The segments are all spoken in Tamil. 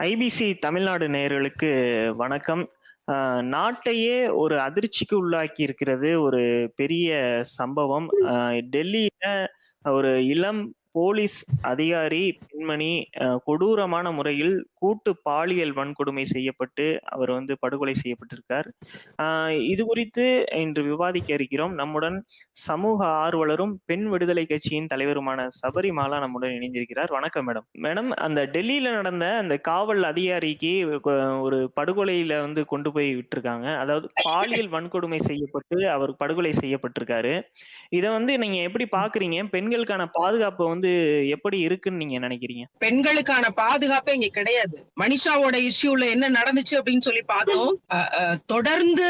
ஐபிசி தமிழ்நாடு நேயர்களுக்கு வணக்கம். நாட்டையே ஒரு அதிர்ச்சிக்கு உள்ளாக்கி இருக்கிறது ஒரு பெரிய சம்பவம். டெல்லியில ஒரு இளம் போலீஸ் அதிகாரி பெண்மணி கொடூரமான முறையில் கூட்டு பாலியல் வன்கொடுமை செய்யப்பட்டு, அவர் வந்து படுகொலை செய்யப்பட்டிருக்கார். இது குறித்து இன்று விவாதிக்க இருக்கிறோம். நம்முடன் சமூக ஆர்வலரும், பெண் விடுதலை கட்சியின் தலைவருமான சபரிமாலா நம்முடன் இணைந்திருக்கிறார். வணக்கம் மேடம். மேடம் அந்த டெல்லியில நடந்த அந்த காவல் அதிகாரிக்கு ஒரு படுகொலையில வந்து கொண்டு போய் விட்டுருக்காங்க. அதாவது பாலியல் வன்கொடுமை செய்யப்பட்டு, அவர் படுகொலை செய்யப்பட்டிருக்காரு. இதை வந்து நீங்க எப்படி பார்க்குறீங்க? பெண்களுக்கான பாதுகாப்பு வந்து எப்படி இருக்குன்னு நீங்க நினைக்கிறீங்க? பெண்களுக்கான பாதுகாப்பே இங்க கிடையாது. மனிஷாவோட இஷ்யூல என்ன நடந்துச்சு அப்படின்னு சொல்லி பார்த்தோம். தொடர்ந்து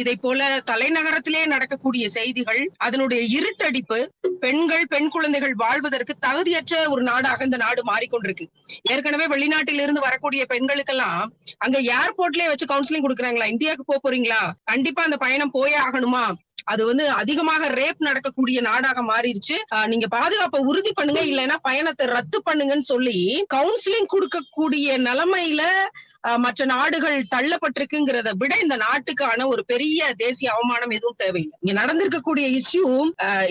இதை போல தலைநகரத்திலே நடக்கக்கூடிய செய்திகள், அதனுடைய இருட்டடிப்பு, பெண்கள், பெண் குழந்தைகள் வாழ்வதற்கு தகுதியற்ற ஒரு நாடாக இந்த நாடு மாறிக்கொண்டிருக்கு. ஏற்கனவே வெளிநாட்டிலிருந்து வரக்கூடிய பெண்களுக்கெல்லாம் அங்க ஏர்போர்ட்லயே வச்சு கவுன்சிலிங் கொடுக்குறாங்களா இந்தியாவுக்கு போறீங்களா? கண்டிப்பா அந்த பயணம் போயே ஆகணுமா? அது வந்து அதிகமாக ரேப் நடக்கக்கூடிய நாடாக மாறிடுச்சு. நீங்க பாதுகாப்பை உறுதி பண்ணுங்க, இல்லைன்னா பயணத்தை ரத்து பண்ணுங்கன்னு சொல்லி கவுன்சிலிங் கொடுக்கக்கூடிய நிலைமையில மற்ற நாடுகள் தள்ளப்பட்டிருக்குங்கிறத விட இந்த நாட்டுக்கான ஒரு பெரிய தேசிய அவமானம் எதுவும் தேவையில்லை இங்க நடந்திருக்கக்கூடிய இஷ்யூ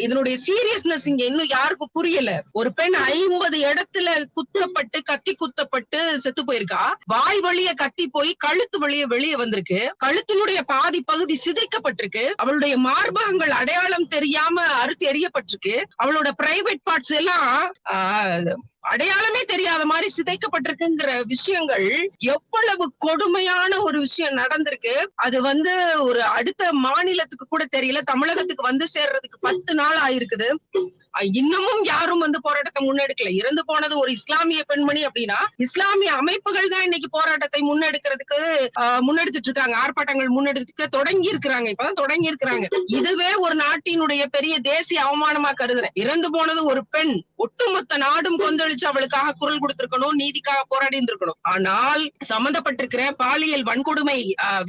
இதனுடைய சீரியஸ்னஸ் இங்க இன்னும் யாருக்கும் புரியல. ஒரு பெண் 50 இடத்துல குத்தப்பட்டு, கத்தி குத்தப்பட்டு செத்து போயிருக்கா. வாய் வழிய கத்தி போய் கழுத்து வழிய வெளியே வந்திருக்கு. கழுத்தினுடைய பாதி பகுதி சிதைக்கப்பட்டிருக்கு. அவளுடைய மா மார்பகங்கள் அடையாளம் தெரியாம அறுத்து எறியப்பட்டிருக்கு. அவளோட பிரைவேட் பார்ட்ஸ் எல்லாம் அடையாளமே தெரியாத மாதிரி சிதைக்கப்பட்டிருக்குங்கிற விஷயங்கள் எவ்வளவு கொடுமையான ஒரு விஷயம் நடந்திருக்கு. அது வந்து ஒரு அடுத்த மாநிலத்துக்கு கூட தெரியல. தமிழகத்துக்கு வந்து சேர்றதுக்கு 10 நாள் ஆயிருக்குது. இன்னமும் யாரும் வந்து போராட்டத்தை முன்னெடுக்கல. இறந்து போனது ஒரு இஸ்லாமிய பெண்மணி அப்படின்னா, இஸ்லாமிய அமைப்புகள் தான் இன்னைக்கு போராட்டத்தை முன்னெடுக்கிறதுக்கு முன்னெடுத்துட்டு இருக்காங்க. ஆர்ப்பாட்டங்கள் முன்னெடுக்க தொடங்கி இருக்கிறாங்க. இப்பதான் தொடங்கி இருக்கிறாங்க. இதுவே ஒரு நாட்டினுடைய பெரிய தேசிய அவமானமா கருதுறேன். இறந்து போனது ஒரு பெண். ஒட்டுமொத்த நாடும் கொந்தளிச்சு அவளுக்காக குரல் கொடுத்திருக்கணும். நீதிக்காக போராடி இருந்திருக்கணும். ஆனால் சம்பந்தப்பட்டிருக்கிற பாலியல் வன்கொடுமை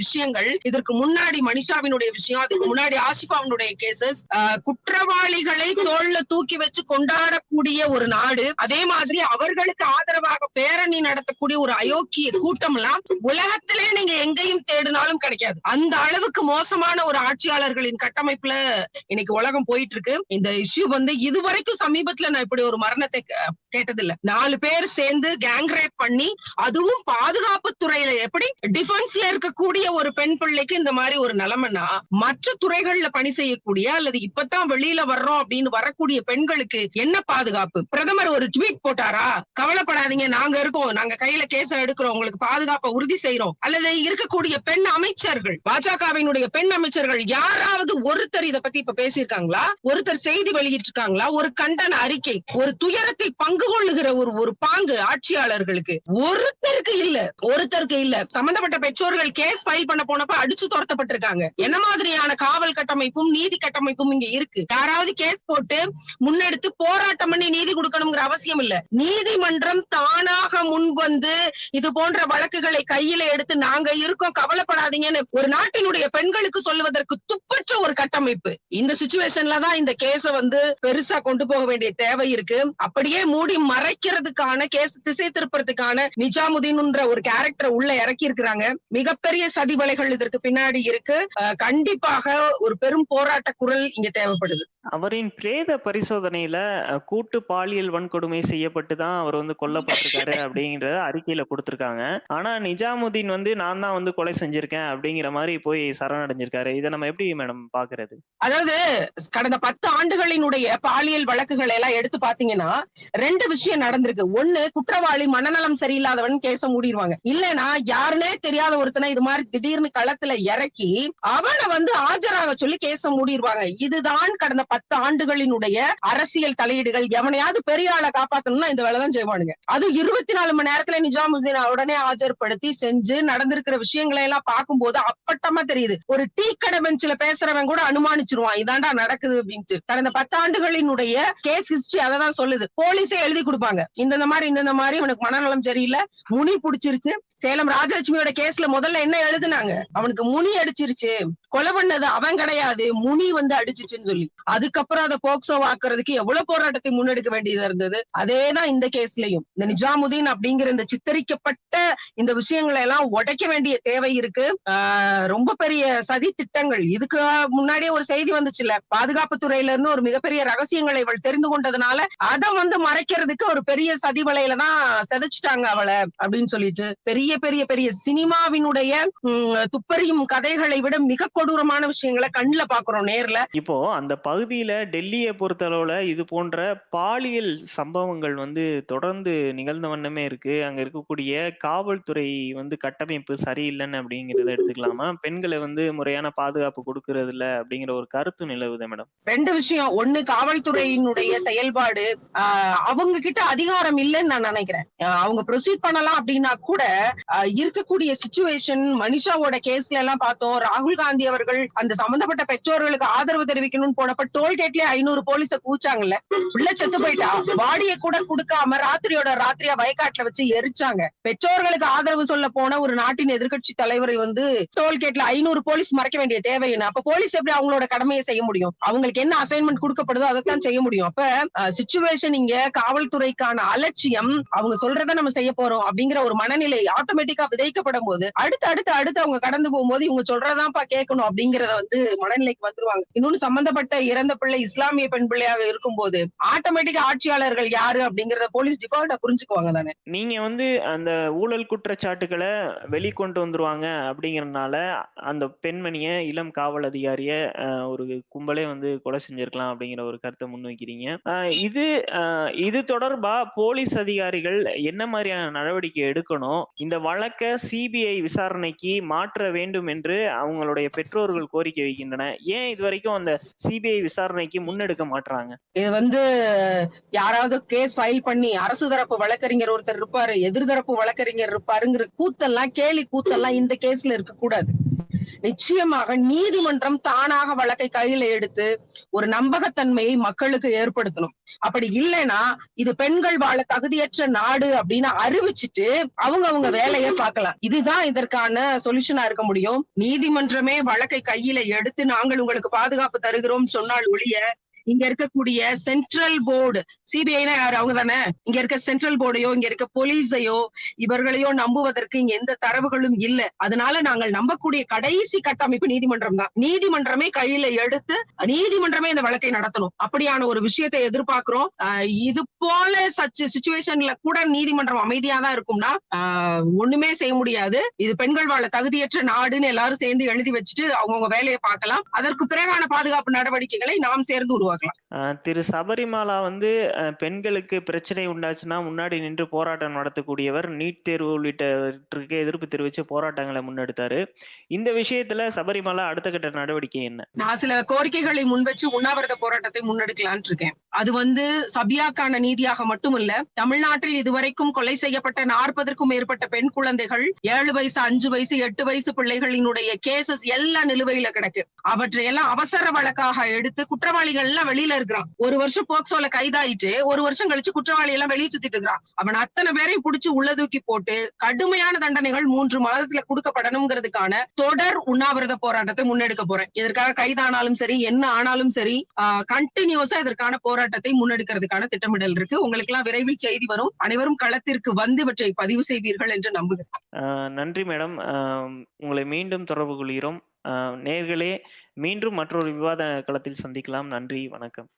விஷயங்கள் இதற்கு முன்னாடி மனிஷாவினுடைய விஷயம், அதுக்கு முன்னாடி ஆசிஃபாவினுடைய கேசஸ் குற்றவாளிகளை தோள்ல தூக்கி வச்சு கொண்டாடக்கூடிய ஒரு நாடு. அதே மாதிரி அவர்களுக்கு ஆதரவாக பேரணி நடத்தக்கூடிய ஒரு அயோக்கிய கூட்டம் எல்லாம் உலகத்திலே நீங்க எங்கேயும் தேடினாலும் கிடைக்காது. அந்த அளவுக்கு மோசமான ஒரு ஆட்சியாளர்களின் கட்டமைப்புல இன்னைக்கு உலகம் போயிட்டு இருக்கு. இந்த இஷ்யூ வந்து இதுவரைக்கும் சமீபத்துல நான் இப்படி ஒரு மரணத்தை கேட்டது கேட்டதில்ல. நாலு பேர் சேர்ந்து கேங் ரேப் பண்ணி, அதுவும் பாதுகாப்பு துறையில எப்படி டிஃபென்ஸ்ல இருக்கக்கூடிய ஒரு பெண் பிள்ளைக்கு இந்த மாதிரி ஒரு நிலைமைனா மற்ற துறைகள்ல பணி செய்யக்கூடிய அல்லது இப்பதான் வெளியில வர்றோம் அப்படின்னு வரக்கூடிய பெண்களுக்கு என்ன பாதுகாப்பு? பிரதமர் ஒரு ட்வீட் போட்டாரா? கவலைப்படாதீங்க நாங்க இருக்கோம். நாங்க கையில கேச எடுக்கிறோம். உங்களுக்கு பாதுகாப்பை உறுதி செய்யறோம் அல்லது இருக்கக்கூடிய பெண் அமைச்சர்கள், பாஜகவினுடைய பெண் அமைச்சர்கள் யாராவது ஒருத்தர் இத பத்தி இப்ப பேசியிருக்காங்களா? ஒருத்தர் செய்தி வெளியிட்டிருக்காங்களா? ஒரு கண்டன அறிக்கை, ஒரு துயரத்தை பங்கு கொள்ளுகிற ஒரு ஒரு பாங்கு ஆட்சியாளர்களுக்கு ஒருத்தருக்கு இல்ல. ஒருத்தருக்கு இல்ல. சம்பந்தப்பட்ட பெற்றோர்கள் கேஸ் ஃபைல் பண்ண போனப்ப அடிச்சு துரத்தப்பட்டிருக்காங்க. என்ன மாதிரியான காவல் கட்டமைப்பும், நீதி கட்டமைப்பும் இங்க இருக்கு? யாராவது கேஸ் போட்டு முன்னெடுத்து போராட்டம் பண்ணி நீதி கொடுக்கணுங்கிற அவசியம் இல்ல. நீதிமன்றம் தானாக முன் வந்து இது போன்ற வழக்குகளை கையில எடுத்து நாங்க இருக்கோம் கவலைப்படாதீங்கன்னு ஒரு நாட்டினுடைய பெண்களுக்கு சொல்லுவதற்கு துப்பற்ற ஒரு கட்டமைப்பு. இந்த சுச்சுவேஷன்ல தான் இந்த கேஸ வந்து பெருசா கொண்டு போக வேண்டிய தேவை இருக்கு. அப்படியே மூடி மறைக்கிறதுக்கான கேஸ் திசை திருப்புறதுக்கான நிஜாமுதீன்ன்ற ஒரு கேரக்டரை உள்ள இறக்கி இருக்கிறாங்க. மிகப்பெரிய சதி வலைகள் இதற்கு பின்னாடி இருக்கு. கண்டிப்பாக ஒரு பெரும் போராட்ட குரல் இங்க தேவைப்படுது. அவரின் பிரேத பரிசோதனையில கூட்டு பாலியல் வன்கொடுமை செய்யப்பட்டு தான் அவர் வந்து கொல்லப்பட்டிருக்காரு அப்படிங்கிறத அறிக்கையில குடுத்திருக்காங்க. ஆனா நிஜாமுதீன் வந்து நான் தான் வந்து கொலை செஞ்சிருக்கேன் அப்படிங்கிற மாரி போய் சரணடைஞ்சிருக்காரு. இத நம்ம எப்படி மேடம் பார்க்கிறது? அதாவது கடந்த 10 ஆண்டுகளினுடைய பாலியல் வழக்குகளை எல்லாம் எடுத்து பாத்தீங்கன்னா ரெண்டு விஷயம் நடந்திருக்கு. ஒண்ணு குற்றவாளி மனநலம் சரியில்லாதவன் கேச மூடிடுவாங்க இல்லன்னா யாருன்னே தெரியாத ஒருத்தனை இது மாதிரி திடீர்னு களத்துல இறக்கி, அவனை வந்து ஆஜராக சொல்லி கேச மூடிடுவாங்க இதுதான் கடந்த 10 ஆண்டுகளினுடைய அரசியல் தலையீடுகள். எவனையாவது பெரிய ஆளை காப்பாத்தணும்னா இந்த வேலை தான் செய்வானுங்க. அதுவும் 24 மணி நேரத்துல நிஜாமுதீன் உடனே ஆஜர்படுத்தி செஞ்சு நடந்திருக்கிற விஷயங்களை எல்லாம் பார்க்கும்போது அப்பட்டமா தெரியுது. ஒரு டீ கடை பெஞ்சில பேசுறவன் கூட அனுமானிச்சிருவான். இதாண்டா நடக்குது அப்படின்ட்டு. கடந்த 10 ஆண்டுகளினுடைய கேஸ் ஹிஸ்டரி அததான் சொல்லுது. போலீஸே எழுதி கொடுப்பாங்க. இந்த மாதிரி இந்த மாதிரி இவனுக்கு மனநலம் சரியில்லை. முனி புடிச்சிருச்சு. சேலம் ராஜலட்சுமியோட கேஸ்ல முதல்ல என்ன எழுதுனாங்க? அவனுக்கு முனி அடிச்சிருச்சு. கொலை பண்ணது அவன் கிடையாது. முனி வந்து அடிச்சிச்சுன்னு சொல்லி. அதுக்கப்புறம் அதை போக்சோ ஆக்குறதுக்கு எவ்வளவு போராட்டத்தை முன்னெடுக்க வேண்டியதா இருந்தது? அதேதான் இந்த கேஸ்லயும். இந்த நிஜாமுதீன் அப்படிங்கிற இந்த சித்தரிக்கப்பட்ட இந்த விஷயங்களை எல்லாம் உடைக்க வேண்டிய தேவை இருக்கு. ரொம்ப பெரிய சதி திட்டங்கள். இதுக்கு முன்னாடியே ஒரு செய்தி வந்துச்சுல பாதுகாப்பு துறையில இருந்து ஒரு மிகப்பெரிய ரகசியங்களை இவள் தெரிந்து கொண்டதுனால அதை வந்து மறைக்கிறதுக்கு ஒரு பெரிய சதி வலையில தான் செதைச்சிட்டாங்க அவளை அப்படின்னு சொல்லிட்டு. பெரிய பெரிய பெரிய சினிமாவினுடைய துப்பறியும் கதைகளை விட மிக கொடூரமான விஷயங்களை கண்ணுல பாக்குறோம் நேர்ல. இப்போ அந்த பகுதியில டெல்லியை பொறுத்தளவுல இது போன்ற பாலியல் சம்பவங்கள் வந்து தொடர்ந்து நிகழ்ந்த வண்ணமே இருக்கு. அங்க இருக்கக்கூடிய காவல்துறை வந்து கட்டமைப்பு சரியில்லைன்னு அப்படிங்கறத எடுத்துக்கலாமா? பெண்களை வந்து முறையான பாதுகாப்பு கொடுக்கறது இல்ல அப்படிங்கிற ஒரு கருத்து நிலவுது மேடம். ரெண்டு விஷயம். ஒண்ணு காவல்துறையினுடைய செயல்பாடு ஆஹ் அவங்க கிட்ட அதிகாரம் இல்லைன்னு நான் நினைக்கிறேன். அவங்க ப்ரொசீட் பண்ணலாம் அப்படின்னா கூட இருக்கக்கூடிய சுச்சுவேஷன் மனிஷாவோட கேஸ்ல எல்லாம் பார்த்தோம். ராகுல் காந்தி அவர்கள் அந்த சம்பந்தப்பட்ட பெற்றோர்களுக்கு ஆதரவு தெரிவிக்கணும்னு போனப்ப டோல்கேட்லயே ஐநூறு போலீஸ கூச்சாங்கல்ல உள்ள செத்து போயிட்டா? பாடியை கூட கொடுக்காம ராத்திரியோட ராத்திரியா வயக்காட்டுல வச்சு எரிச்சாங்க. பெற்றோர்களுக்கு ஆதரவு சொல்ல போன ஒரு நாட்டின் எதிர்க்கட்சி தலைவரை வந்து டோல்கேட்ல ஐநூறு போலீஸ் மறைக்க வேண்டிய தேவை என்ன? அப்ப போலீஸ் எப்படி அவங்களோட கடமையை செய்ய முடியும்? அவங்களுக்கு என்ன அசைன்மெண்ட் கொடுக்கப்படுதோ அதைத்தான் செய்ய முடியும். அப்ப சுச்சுவேஷன் இங்க காவல்துறைக்கான அலட்சியம் அவங்க சொல்றதை நம்ம செய்ய போறோம் அப்படிங்கிற ஒரு மனநிலை ஆட்டோமேட்டிக்கா விதைக்கப்படும் போது அடுத்து அடுத்து அடுத்து அவங்க கடந்து போகும்போது இவங்க சொல்றதான்ப்பா கேட்கணும் அப்படிங்கறத வந்து மனநிலைக்கு வந்துருவாங்க. இன்னொன்னு சம்பந்தப்பட்ட இறந்த பிள்ளை இஸ்லாமிய பெண் பிள்ளையாக இருக்கும்போது ஆட்டோமேட்டிக்கா ஆட்சியாளர்கள் யாரு அப்படிங்கறத போலீஸ் டிபார்ட்மெண்ட் புரிஞ்சுக்குவாங்க தானே. நீங்க வந்து அந்த ஊழல் குற்றச்சாட்டுகளை வெளிக்கொண்டு வந்துருவாங்க அப்படிங்கறதுனால அந்த பெண்மணிய இளம் காவல் அதிகாரிய ஒரு கும்பலே வந்து கொலை செஞ்சிருக்கலாம் அப்படிங்கிற ஒரு கருத்தை முன்வைக்கிறீங்க. இது இது இது தொடர்பா போலீஸ் அதிகாரிகள் என்ன மாதிரியான நடவடிக்கை எடுக்கணும்? இந்த வழக்கை சிபிஐ விசாரணைக்கு மாற்ற வேண்டும் என்று அவங்களுடைய பெற்றோர்கள் கோரிக்கை வைக்கின்றன. ஏன் இது வரைக்கும் அந்த சிபிஐ விசாரணைக்கு முன்னெடுக்க மாட்றாங்க? இது வந்து யாராவது கேஸ் ஃபைல் பண்ணி அரசு தரப்பு வழக்கறிஞர் ஒருத்தர் இருப்பாரு எதிர்தரப்பு வழக்கறிஞர் இருப்பாருங்கிற கூத்தெல்லாம் கேலி கூத்தெல்லாம் இந்த கேஸ்ல இருக்க கூடாது நிச்சயமாக நீதிமன்றம் தானாக வழக்கை கையில எடுத்து ஒரு நம்பகத்தன்மையை மக்களுக்கு ஏற்படுத்தணும். அப்படி இல்லைன்னா இது பெண்கள் வாழ தகுதியற்ற நாடு அப்படின்னு அறிவிச்சிட்டு அவங்க அவங்க வேலையை பார்க்கலாம். இதுதான் இதற்கான சொல்யூஷனா இருக்க முடியும். நீதிமன்றமே வழக்கை கையில எடுத்து நாங்கள் உங்களுக்கு பாதுகாப்பு தருகிறோம் சொன்னால் ஒழிய இங்க இருக்கக்கூடிய சென்ட்ரல் போர்டு சிபிஐனா யாரு? அவங்க தானே இங்க இருக்க சென்ட்ரல் போர்டையோ இங்க இருக்க போலீஸையோ இவர்களையோ நம்புவதற்கு இங்க எந்த தரவுகளும் இல்ல. அதனால நாங்கள் நம்பக்கூடிய கடைசி கட்டமைப்பு நீதிமன்றம் தான். நீதிமன்றமே கையில எடுத்து நீதிமன்றமே இந்த வழக்கை நடத்தணும். அப்படியான ஒரு விஷயத்தை எதிர்பார்க்கிறோம். ஆஹ் இது போல சச் சுச்சுவேஷன்ல கூட நீதிமன்றம் அமைதியா தான் இருக்கும்னா ஆஹ் ஒண்ணுமே செய்ய முடியாது. இது பெண்கள் வாழ தகுதியற்ற நாடுன்னு எல்லாரும் சேர்ந்து எழுதி வச்சுட்டு அவங்கவுங்க வேலையை பார்க்கலாம். அதற்கு பிறகான பாதுகாப்பு நடவடிக்கைகளை நாம் சேர்ந்து a. திரு சபரிமாலா வந்து பெண்களுக்கு பிரச்சனை உண்டாச்சுன்னா முன்னாடி நின்று போராட்டம் நடத்தக்கூடியவர் நீட் தேர்வு உள்ளிட்டவற்றுக்கு எதிர்ப்பு தெரிவித்து போராட்டங்களை முன்னெடுத்தாரு. இந்த விஷயத்துல சபரிமாலா அடுத்த கட்ட நடவடிக்கை என்ன? நான் சில கோரிக்கைகளை முன்வச்சு உண்ணாவிரத போராட்டத்தை முன்னெடுக்கலான் இருக்கேன். அது வந்து சபியாக்கான நீதியாக மட்டுமல்ல தமிழ்நாட்டில் இதுவரைக்கும் கொலை செய்யப்பட்ட நாற்பதற்கும் மேற்பட்ட பெண் குழந்தைகள் ஏழு வயசு அஞ்சு வயசு எட்டு வயசு பிள்ளைகளினுடைய கேசஸ் எல்லாம் நிலுவையில கிடக்கு. அவற்றையெல்லாம் அவசர வழக்காக எடுத்து குற்றவாளிகள் எல்லாம் வெளியில இருக்கிறான். ஒரு வருஷம் போக்சோல கைதாயிட்டு ஒரு வருஷம் கழிச்சு குற்றவாளி எல்லாம் வெளியே சுத்திட்டு இருக்கிறான். அவன் அத்தனை பேரையும் புடிச்சு உள்ள தூக்கி போட்டு கடுமையான தண்டனைகள் மூன்று மாதத்துல கொடுக்கப்படணுங்கிறதுக்கான தொடர் உண்ணாவிரத போராட்டத்தை முன்னெடுக்க போறேன். இதற்காக கைதானாலும் சரி என்ன ஆனாலும் சரி கண்டினியூஸா இதற்கான போராட்டத்தை முன்னெடுக்கிறதுக்கான திட்டமிடல் இருக்கு. உங்களுக்கு எல்லாம் விரைவில் செய்தி வரும். அனைவரும் களத்திற்கு வந்து இவற்றை பதிவு செய்வீர்கள் என்று நம்புகிறேன். ஆஹ் நன்றி மேடம். ஆஹ் உங்களை மீண்டும் தொடர்பு கொள்கிறோம். நேர்களே மீண்டும் மற்றொரு விவாத களத்தில் சந்திக்கலாம். நன்றி வணக்கம்.